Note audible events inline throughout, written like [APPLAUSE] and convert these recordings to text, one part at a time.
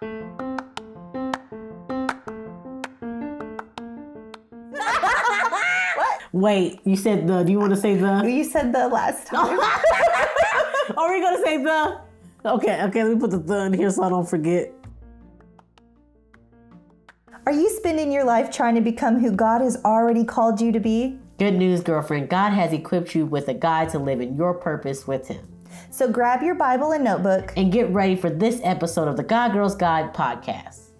what? Wait, you said the. Do you want to say the? [LAUGHS] You said the last time. [LAUGHS] Are we gonna say the? Okay, okay. Let me put the the in here so I don't forget. Are you spending your life trying to become who God has already called you to be? Good news, girlfriend. God has equipped you with a guide to live in your purpose with Him. So grab your Bible and notebook and get ready for this episode of the God Girls Guide podcast.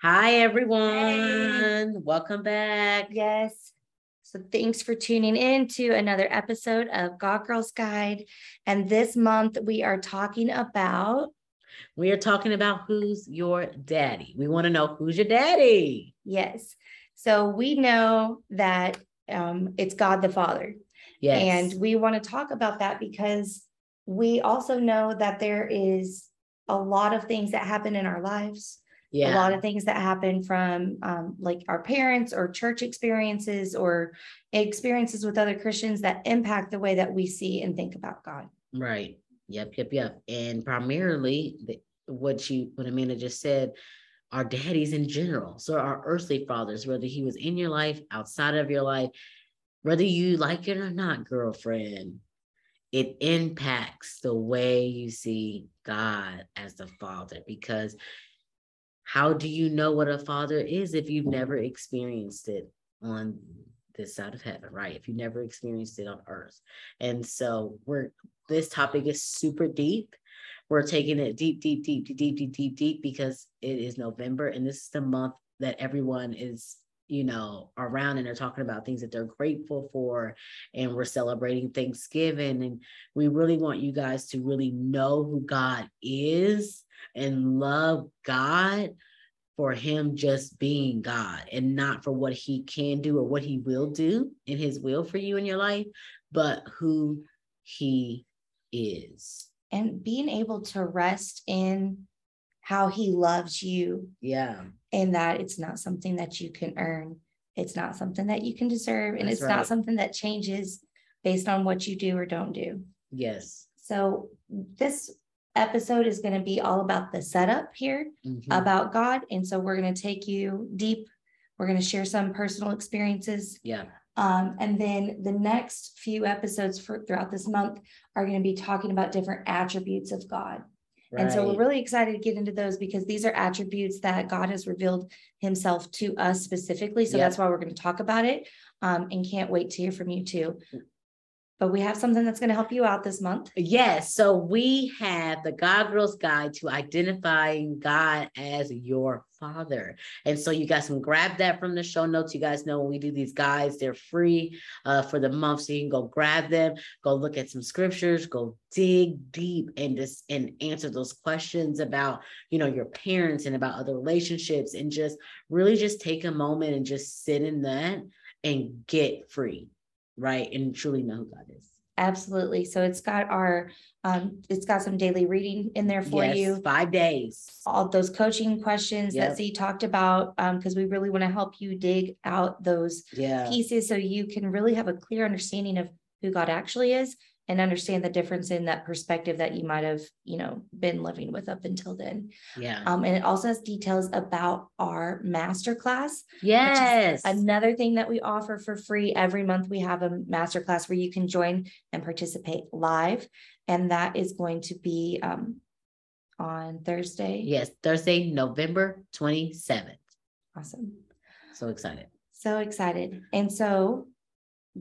Hi, everyone. Hey. Welcome back. Yes. So thanks for tuning in to another episode of God Girls Guide. And this month we are talking about. We are talking about who's your daddy. We want to know who's your daddy. Yes. So we know that um, it's God the Father. Yes. And we want to talk about that because we also know that there is a lot of things that happen in our lives yeah. a lot of things that happen from um, like our parents or church experiences or experiences with other Christians that impact the way that we see and think about God. Right. Yep. Yep. Yep. And primarily, the, what you, what Amanda just said, our daddies in general. So our earthly fathers, whether he was in your life, outside of your life, whether you like it or not, girlfriend, it impacts the way you see God as the father because how do you know what a father is if you've never experienced it on this side of heaven, right? If you never experienced it on earth. And so we're this topic is super deep. We're taking it deep, deep, deep, deep, deep, deep, deep, deep because it is November and this is the month that everyone is you know, around and they're talking about things that they're grateful for. And we're celebrating Thanksgiving. And we really want you guys to really know who God is and love God for him just being God and not for what he can do or what he will do in his will for you in your life, but who he is. And being able to rest in how he loves you. Yeah. And that it's not something that you can earn. It's not something that you can deserve. And That's it's right. not something that changes based on what you do or don't do. Yes. So this episode is going to be all about the setup here mm-hmm. about God. And so we're going to take you deep. We're going to share some personal experiences. Yeah. Um, and then the next few episodes for throughout this month are going to be talking about different attributes of God. Right. And so we're really excited to get into those because these are attributes that God has revealed himself to us specifically. So yep. that's why we're going to talk about it. Um, and can't wait to hear from you too but we have something that's going to help you out this month. Yes. So we have the God Girls Guide to identifying God as your father. And so you guys can grab that from the show notes. You guys know when we do these guides, they're free uh, for the month. So you can go grab them, go look at some scriptures, go dig deep and just and answer those questions about, you know, your parents and about other relationships and just really just take a moment and just sit in that and get free right? And truly know who God is. Absolutely. So it's got our, um, it's got some daily reading in there for yes, you. Five days. All those coaching questions yep. that Z talked about, because um, we really want to help you dig out those yeah. pieces so you can really have a clear understanding of who God actually is and understand the difference in that perspective that you might have, you know, been living with up until then. Yeah. Um, and it also has details about our master class. Yes. Another thing that we offer for free every month, we have a master class where you can join and participate live. And that is going to be um, on Thursday. Yes, Thursday, November 27th. Awesome. So excited. So excited. And so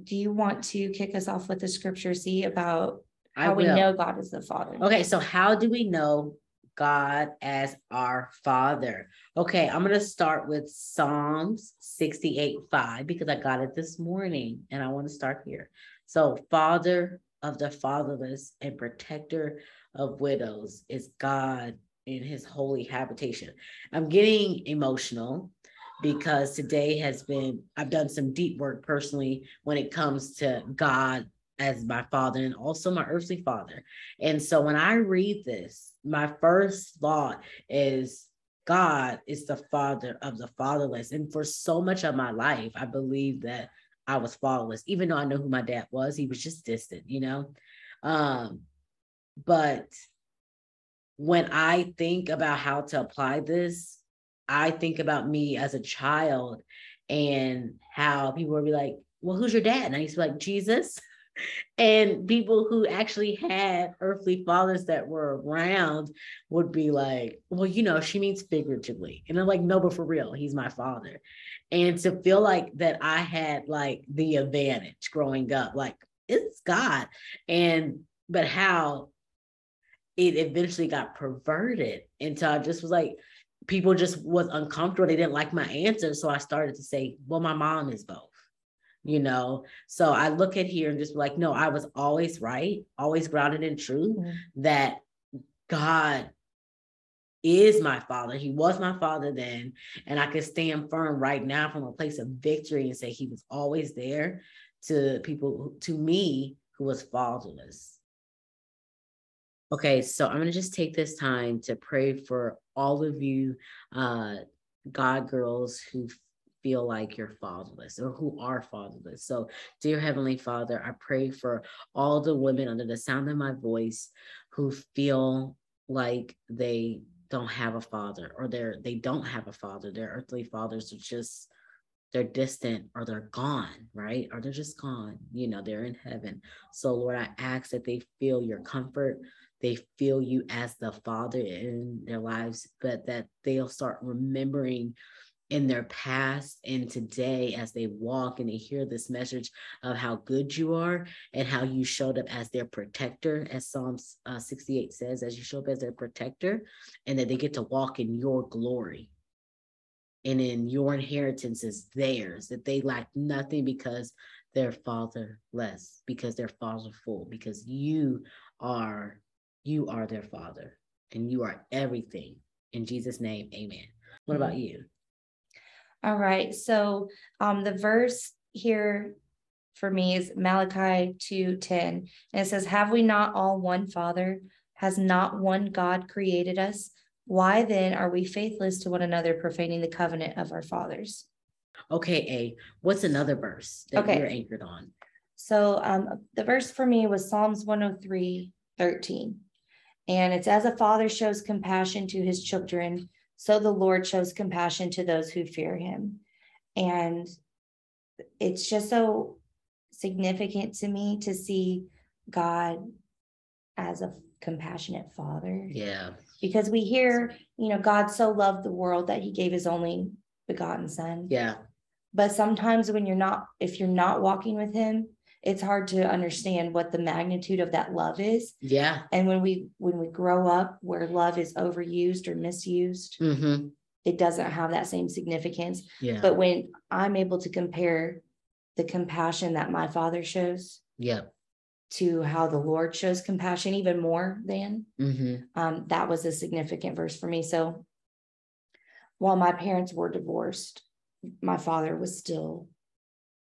do you want to kick us off with the scripture, see about how we know God is the Father? Okay, so how do we know God as our Father? Okay, I'm going to start with Psalms 68 5 because I got it this morning and I want to start here. So, Father of the fatherless and protector of widows is God in his holy habitation. I'm getting emotional because today has been, I've done some deep work personally when it comes to God as my father and also my earthly father. And so when I read this, my first thought is God is the father of the fatherless. And for so much of my life, I believe that I was fatherless, even though I know who my dad was. He was just distant, you know. Um, but when I think about how to apply this, I think about me as a child and how people would be like, well, who's your dad? And I used to be like, Jesus. [LAUGHS] And people who actually had earthly fathers that were around would be like, well, you know, she means figuratively. And I'm like, no, but for real, he's my father. And to feel like that I had like the advantage growing up, like it's God. And, but how it eventually got perverted. So I just was like, people just was uncomfortable. They didn't like my answer. So I started to say, well, my mom is both, you know? So I look at here and just be like, no, I was always right, always grounded in truth mm-hmm. that God is my father. He was my father then. And I can stand firm right now from a place of victory and say he was always there to people, to me who was fatherless. Okay, so I'm going to just take this time to pray for all of you, uh, God girls who feel like you're fatherless or who are fatherless. So, dear Heavenly Father, I pray for all the women under the sound of my voice who feel like they don't have a father or they're they don't have a father. Their earthly fathers are just they're distant or they're gone, right? Or they're just gone. You know, they're in heaven. So, Lord, I ask that they feel your comfort, they feel you as the father in their lives, but that they'll start remembering in their past and today as they walk and they hear this message of how good you are and how you showed up as their protector, as Psalms uh, 68 says, as you show up as their protector, and that they get to walk in your glory. And in your inheritance is theirs, that they lack nothing because they're fatherless, because they're fatherful, because you are you are their father and you are everything. In Jesus' name, amen. What about you? All right. So um, the verse here for me is Malachi 2:10. And it says, Have we not all one Father? Has not one God created us? Why then are we faithless to one another, profaning the covenant of our fathers? Okay, A. What's another verse that okay. you're anchored on? So um, the verse for me was Psalms 103, 13. And it's as a father shows compassion to his children, so the Lord shows compassion to those who fear him. And it's just so significant to me to see God as a compassionate father. Yeah. Because we hear, you know, God so loved the world that he gave his only begotten son. Yeah. But sometimes when you're not, if you're not walking with him, it's hard to understand what the magnitude of that love is. Yeah. And when we when we grow up where love is overused or misused, mm-hmm. it doesn't have that same significance. Yeah. But when I'm able to compare the compassion that my father shows, yeah, to how the Lord shows compassion even more than, mm-hmm. um, that was a significant verse for me. So while my parents were divorced, my father was still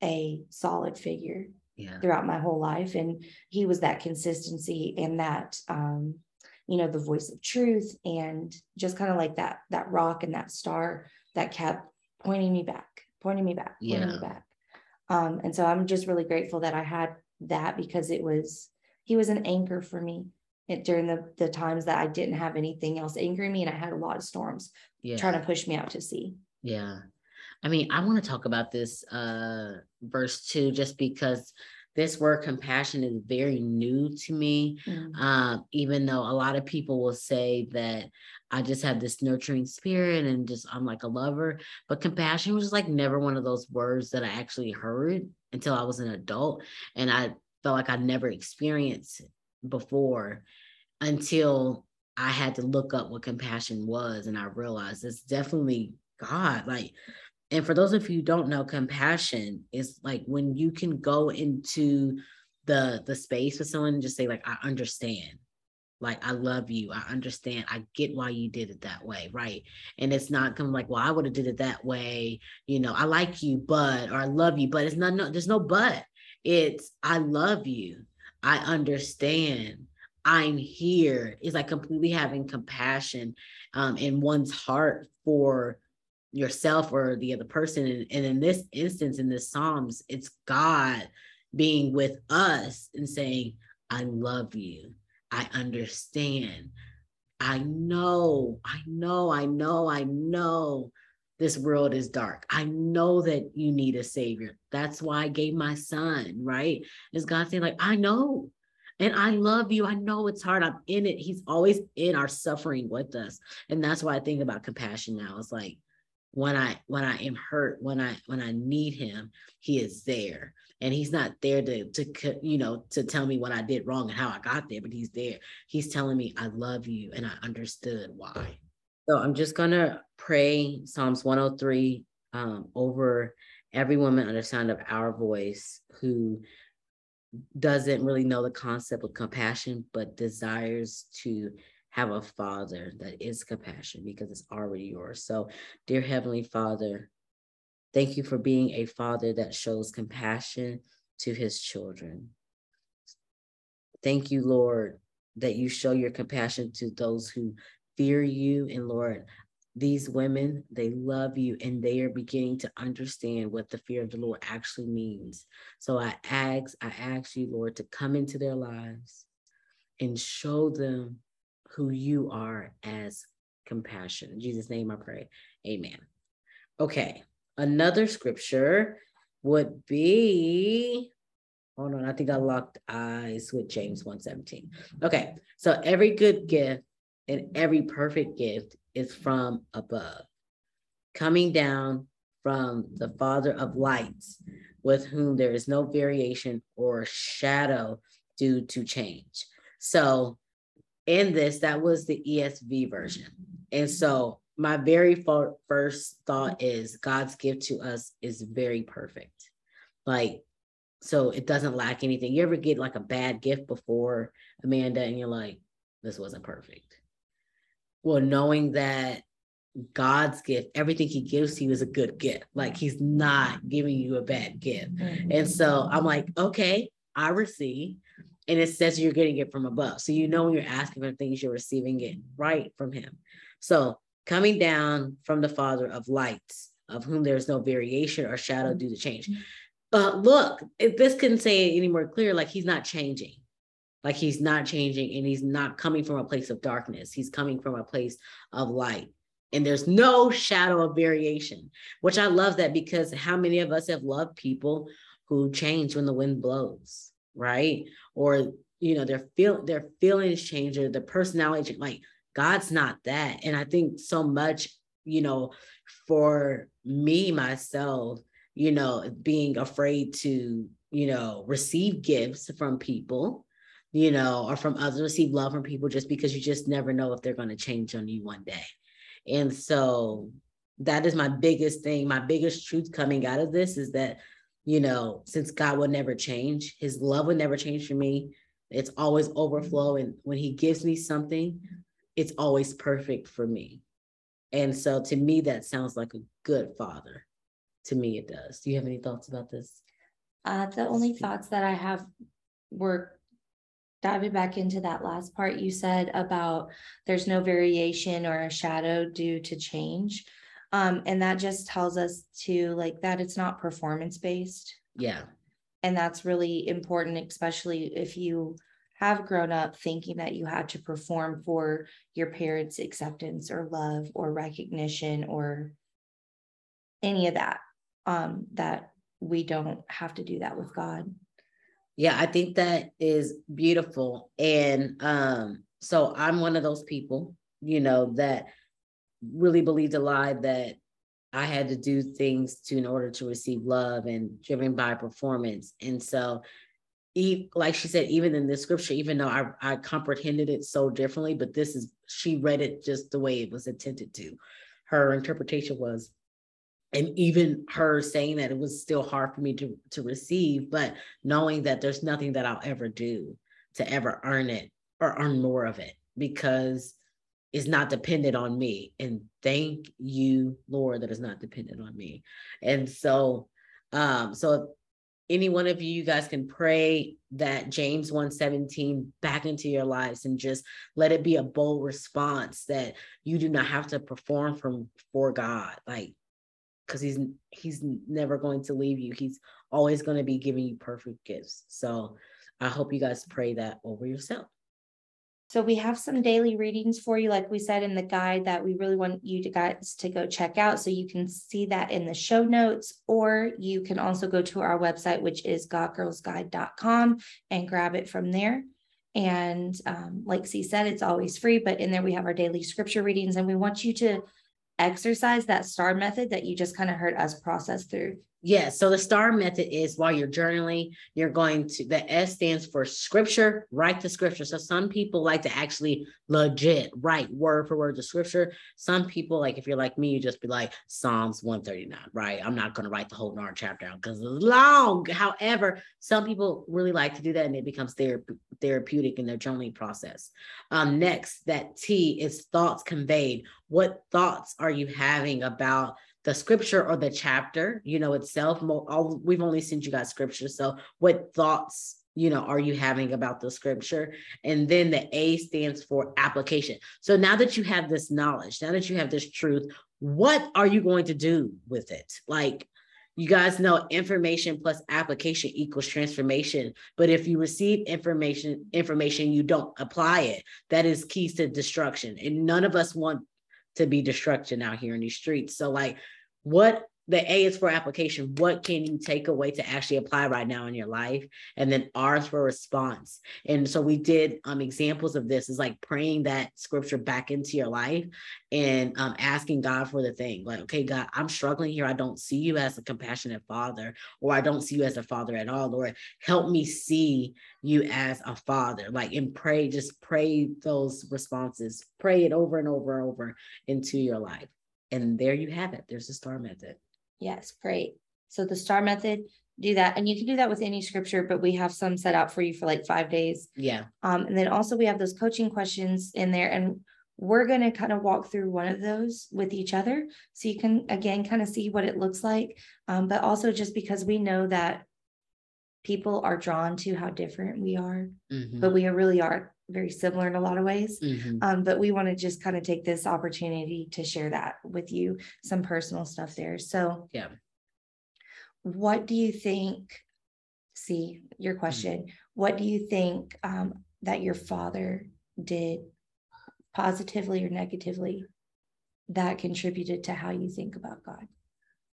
a solid figure yeah. throughout my whole life. And he was that consistency and that, um, you know, the voice of truth and just kind of like that, that rock and that star that kept pointing me back, pointing me back, pointing yeah. me back. Um, and so I'm just really grateful that I had that because it was, he was an anchor for me it, during the, the times that I didn't have anything else anchoring me and I had a lot of storms yeah. trying to push me out to sea. Yeah. I mean, I want to talk about this uh, verse two just because this word compassion is very new to me. Mm-hmm. Um, even though a lot of people will say that I just have this nurturing spirit and just I'm like a lover, but compassion was like never one of those words that I actually heard until I was an adult. And I felt like I never experienced before until I had to look up what compassion was. And I realized it's definitely God. Like and for those of you who don't know compassion is like when you can go into the the space with someone and just say like i understand like i love you. I understand. I get why you did it that way right? And it's not coming like well i would have did it that way. You know i like you but or i love you but it's not no there's no but. It's i love you. I understand. I'm here. It's like completely having compassion um in one's heart for yourself or the other person. And, and in this instance, in this Psalms, it's God being with us and saying, I love you. I understand. I know, I know, I know, I know this world is dark. I know that you need a savior. That's why I gave my son, right? Is God saying, like, I know. And I love you. I know it's hard. I'm in it. He's always in our suffering with us. And that's why I think about compassion now. It's like when I when I am hurt, when I when I need him, he is there. And he's not there to to you know to tell me what I did wrong and how I got there, but he's there. He's telling me I love you and I understood why. So I'm just gonna pray Psalms 103 um, over every woman under sound of our voice who doesn't really know the concept of compassion, but desires to have a father that is compassion because it's already yours. So, dear Heavenly Father, thank you for being a father that shows compassion to his children. Thank you, Lord, that you show your compassion to those who fear you. And Lord, these women, they love you and they are beginning to understand what the fear of the Lord actually means. So I ask, I ask you, Lord, to come into their lives and show them who you are as compassion. In Jesus' name I pray. Amen. Okay. Another scripture would be hold on, I think I locked eyes with James 117. Okay. So every good gift and every perfect gift is from above, coming down from the Father of lights, with whom there is no variation or shadow due to change. So, in this, that was the ESV version. And so, my very first thought is God's gift to us is very perfect. Like, so it doesn't lack anything. You ever get like a bad gift before, Amanda, and you're like, this wasn't perfect well, knowing that God's gift, everything he gives to you is a good gift. Like he's not giving you a bad gift. Mm-hmm. And so I'm like, okay, I receive. And it says you're getting it from above. So you know when you're asking for things, you're receiving it right from him. So coming down from the Father of lights, of whom there's no variation or shadow due to change. Uh, look, if this couldn't say it any more clear, like he's not changing. Like he's not changing and he's not coming from a place of darkness. He's coming from a place of light. And there's no shadow of variation, which I love that because how many of us have loved people who change when the wind blows, right? Or you know, their feel their feelings change or their personality, like God's not that. And I think so much, you know, for me myself, you know, being afraid to, you know, receive gifts from people you know, or from others, receive love from people just because you just never know if they're going to change on you one day. And so that is my biggest thing. My biggest truth coming out of this is that, you know, since God will never change, his love will never change for me. It's always overflow. And when he gives me something, it's always perfect for me. And so to me, that sounds like a good father. To me, it does. Do you have any thoughts about this? Uh, the only thoughts that I have were diving back into that last part you said about there's no variation or a shadow due to change um, and that just tells us to like that it's not performance based yeah and that's really important especially if you have grown up thinking that you had to perform for your parents acceptance or love or recognition or any of that um, that we don't have to do that with god yeah, I think that is beautiful. And um, so I'm one of those people, you know, that really believed a lie that I had to do things to in order to receive love and driven by performance. And so like she said, even in the scripture, even though I, I comprehended it so differently, but this is she read it just the way it was intended to. Her interpretation was and even her saying that it was still hard for me to to receive but knowing that there's nothing that i'll ever do to ever earn it or earn more of it because it's not dependent on me and thank you lord that it's not dependent on me and so um so any one of you, you guys can pray that James 117 back into your lives and just let it be a bold response that you do not have to perform from for God. Like because he's he's never going to leave you. He's always going to be giving you perfect gifts. So I hope you guys pray that over yourself. So we have some daily readings for you, like we said in the guide, that we really want you to guys to go check out. So you can see that in the show notes, or you can also go to our website, which is godgirlsguide.com, and grab it from there. And um, like C said, it's always free, but in there we have our daily scripture readings, and we want you to exercise that star method that you just kind of heard us process through. Yeah. So the STAR method is while you're journaling, you're going to, the S stands for scripture, write the scripture. So some people like to actually legit write word for word the scripture. Some people, like if you're like me, you just be like Psalms 139, right? I'm not going to write the whole darn chapter out because it's long. However, some people really like to do that and it becomes therapy, therapeutic in their journaling process. Um, next, that T is thoughts conveyed. What thoughts are you having about the scripture or the chapter, you know, itself. We've only sent you guys scripture. So, what thoughts, you know, are you having about the scripture? And then the A stands for application. So, now that you have this knowledge, now that you have this truth, what are you going to do with it? Like, you guys know information plus application equals transformation but if you receive information information you don't apply it that is keys to destruction and none of us want to be destruction out here in these streets. So, like, what the A is for application. What can you take away to actually apply right now in your life? And then R is for response. And so we did um, examples of this is like praying that scripture back into your life and um, asking God for the thing. Like, okay, God, I'm struggling here. I don't see you as a compassionate father, or I don't see you as a father at all. Lord, help me see you as a father. Like, and pray, just pray those responses, pray it over and over and over into your life. And there you have it. There's the star method. Yes, great. So the star method, do that. And you can do that with any scripture, but we have some set out for you for like five days. Yeah. Um, and then also we have those coaching questions in there. And we're going to kind of walk through one of those with each other. So you can, again, kind of see what it looks like. Um, but also just because we know that people are drawn to how different we are, mm-hmm. but we really are very similar in a lot of ways. Mm-hmm. Um, but we want to just kind of take this opportunity to share that with you, some personal stuff there. So, yeah. What do you think? See your mm-hmm. question. Mm-hmm. What do you think um, that your father did positively or negatively that contributed to how you think about God?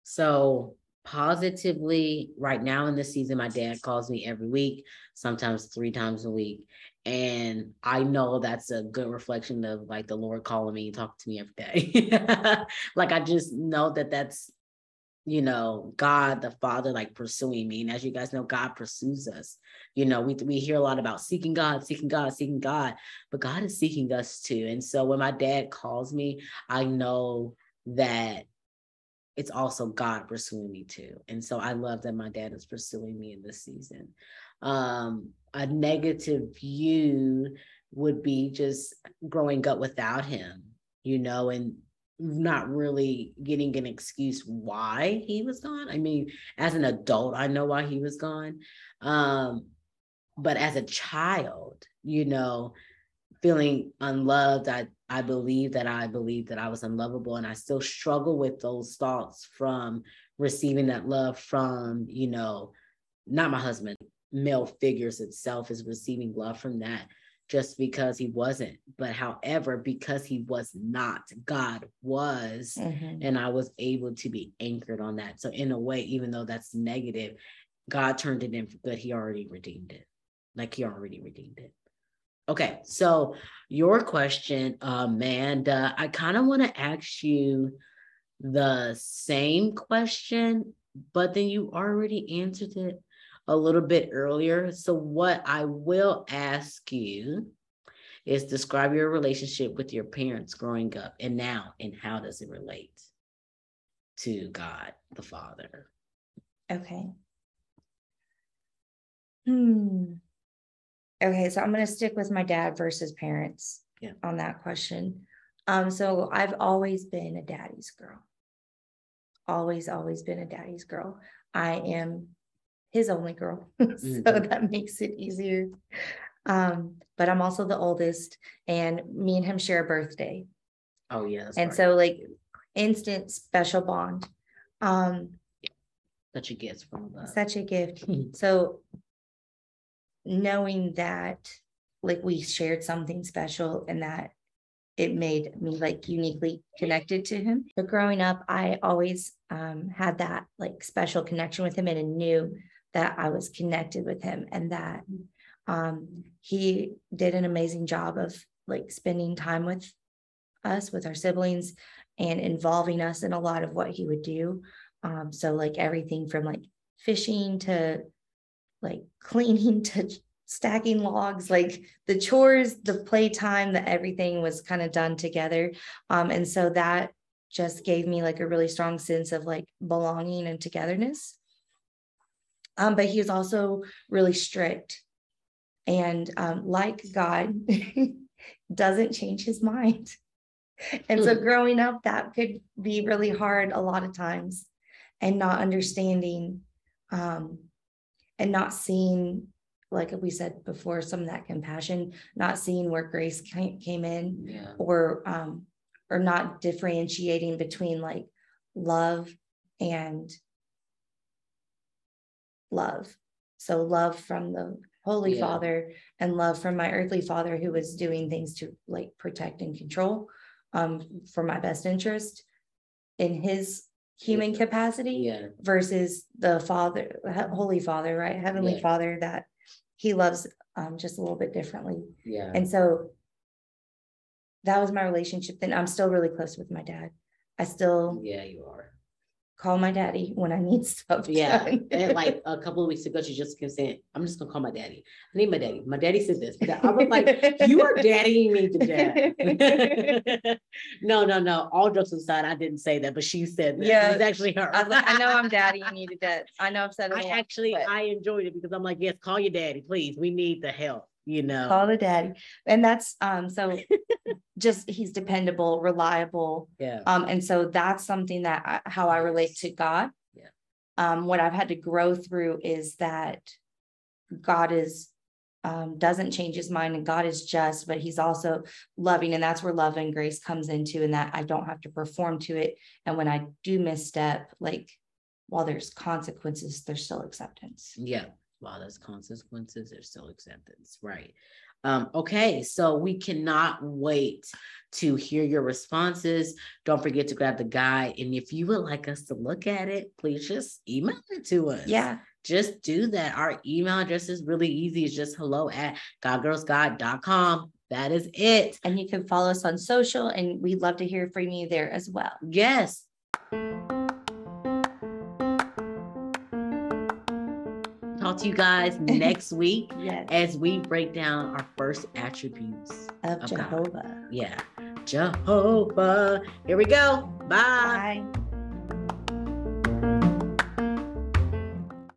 So, positively, right now in this season, my dad calls me every week, sometimes three times a week and i know that's a good reflection of like the lord calling me and talking to me every day. [LAUGHS] Like i just know that that's you know god the father like pursuing me. And as you guys know god pursues us. You know we, we hear a lot about seeking god seeking god seeking god but god is seeking us too. And so when my dad calls me i know that it's also god pursuing me too. And so i love that my dad is pursuing me in this season. Um a negative view would be just growing up without him, you know, and not really getting an excuse why he was gone. I mean, as an adult, I know why he was gone. Um, but as a child, you know, feeling unloved, I I believe that I believe that I was unlovable and I still struggle with those thoughts from receiving that love from, you know, not my husband, male figures itself is receiving love from that just because he wasn't. But however, because he was not, God was, mm-hmm. and I was able to be anchored on that. So, in a way, even though that's negative, God turned it in for good. He already redeemed it. Like he already redeemed it. Okay, so your question, Amanda, I kind of want to ask you the same question, but then you already answered it a little bit earlier. So, what I will ask you is describe your relationship with your parents growing up and now, and how does it relate to God the Father? Okay. Hmm. Okay, so I'm going to stick with my dad versus parents yeah. on that question. Um, so I've always been a daddy's girl. Always, always been a daddy's girl. I am his only girl. [LAUGHS] so mm-hmm. that makes it easier. Um, but I'm also the oldest, and me and him share a birthday. Oh, yes. And right. so, like, instant special bond. Um, such a gift from God. Such a gift. [LAUGHS] so knowing that like we shared something special and that it made me like uniquely connected to him. But growing up, I always um, had that like special connection with him and I knew that I was connected with him and that um, he did an amazing job of like spending time with us, with our siblings, and involving us in a lot of what he would do. Um, so like everything from like fishing to like [LAUGHS] cleaning to stacking logs, like the chores, the playtime, the everything was kind of done together. Um, and so that just gave me like a really strong sense of like belonging and togetherness. Um, but he was also really strict. And um, like God, [LAUGHS] doesn't change his mind. And so hmm. growing up, that could be really hard a lot of times and not understanding um, and not seeing like we said before, some of that compassion, not seeing where grace came in yeah. or um or not differentiating between like love and love. So love from the Holy yeah. Father and love from my earthly father who was doing things to like protect and control um for my best interest in his human yeah. capacity yeah. versus the father holy father right heavenly father that he loves um, just a little bit differently. Yeah. And so that was my relationship. Then I'm still really close with my dad. I still yeah, you are call my daddy when I need [LAUGHS] stuff. Yeah. and like a couple of weeks ago, she just kept saying, I'm just gonna call my daddy. I need my daddy. My daddy said this. I was like, you are daddying me to death. [LAUGHS] no, no, no. All jokes aside, I didn't say that, but she said that. Yeah. It's actually her. I, like, I, know I'm [LAUGHS] daddying you to death. I know I've said it. I lot, actually but... I enjoyed it because I'm like, yes, call your daddy, please. We need the help you know. Call the daddy. And that's um so [LAUGHS] just he's dependable reliable. Yeah. Um and so that's something that I, how i relate to god. Yeah. Um what i've had to grow through is that god is um, doesn't change his mind and God is just, but he's also loving. And that's where love and grace comes into, and that I don't have to perform to it. And when I do misstep, like while there's consequences, there's still acceptance. Yeah while there's consequences, there's still acceptance, right? Um, okay, so we cannot wait to hear your responses. Don't forget to grab the guide. And if you would like us to look at it, please just email it to us. Yeah. Just do that. Our email address is really easy. It's just hello at godgirlsguide.com. That is it. And you can follow us on social, and we'd love to hear from you there as well. Yes. Talk to you guys next [LAUGHS] week yes. as we break down our first attributes of, of Jehovah. God. Yeah. Jehovah. Here we go. Bye. Bye.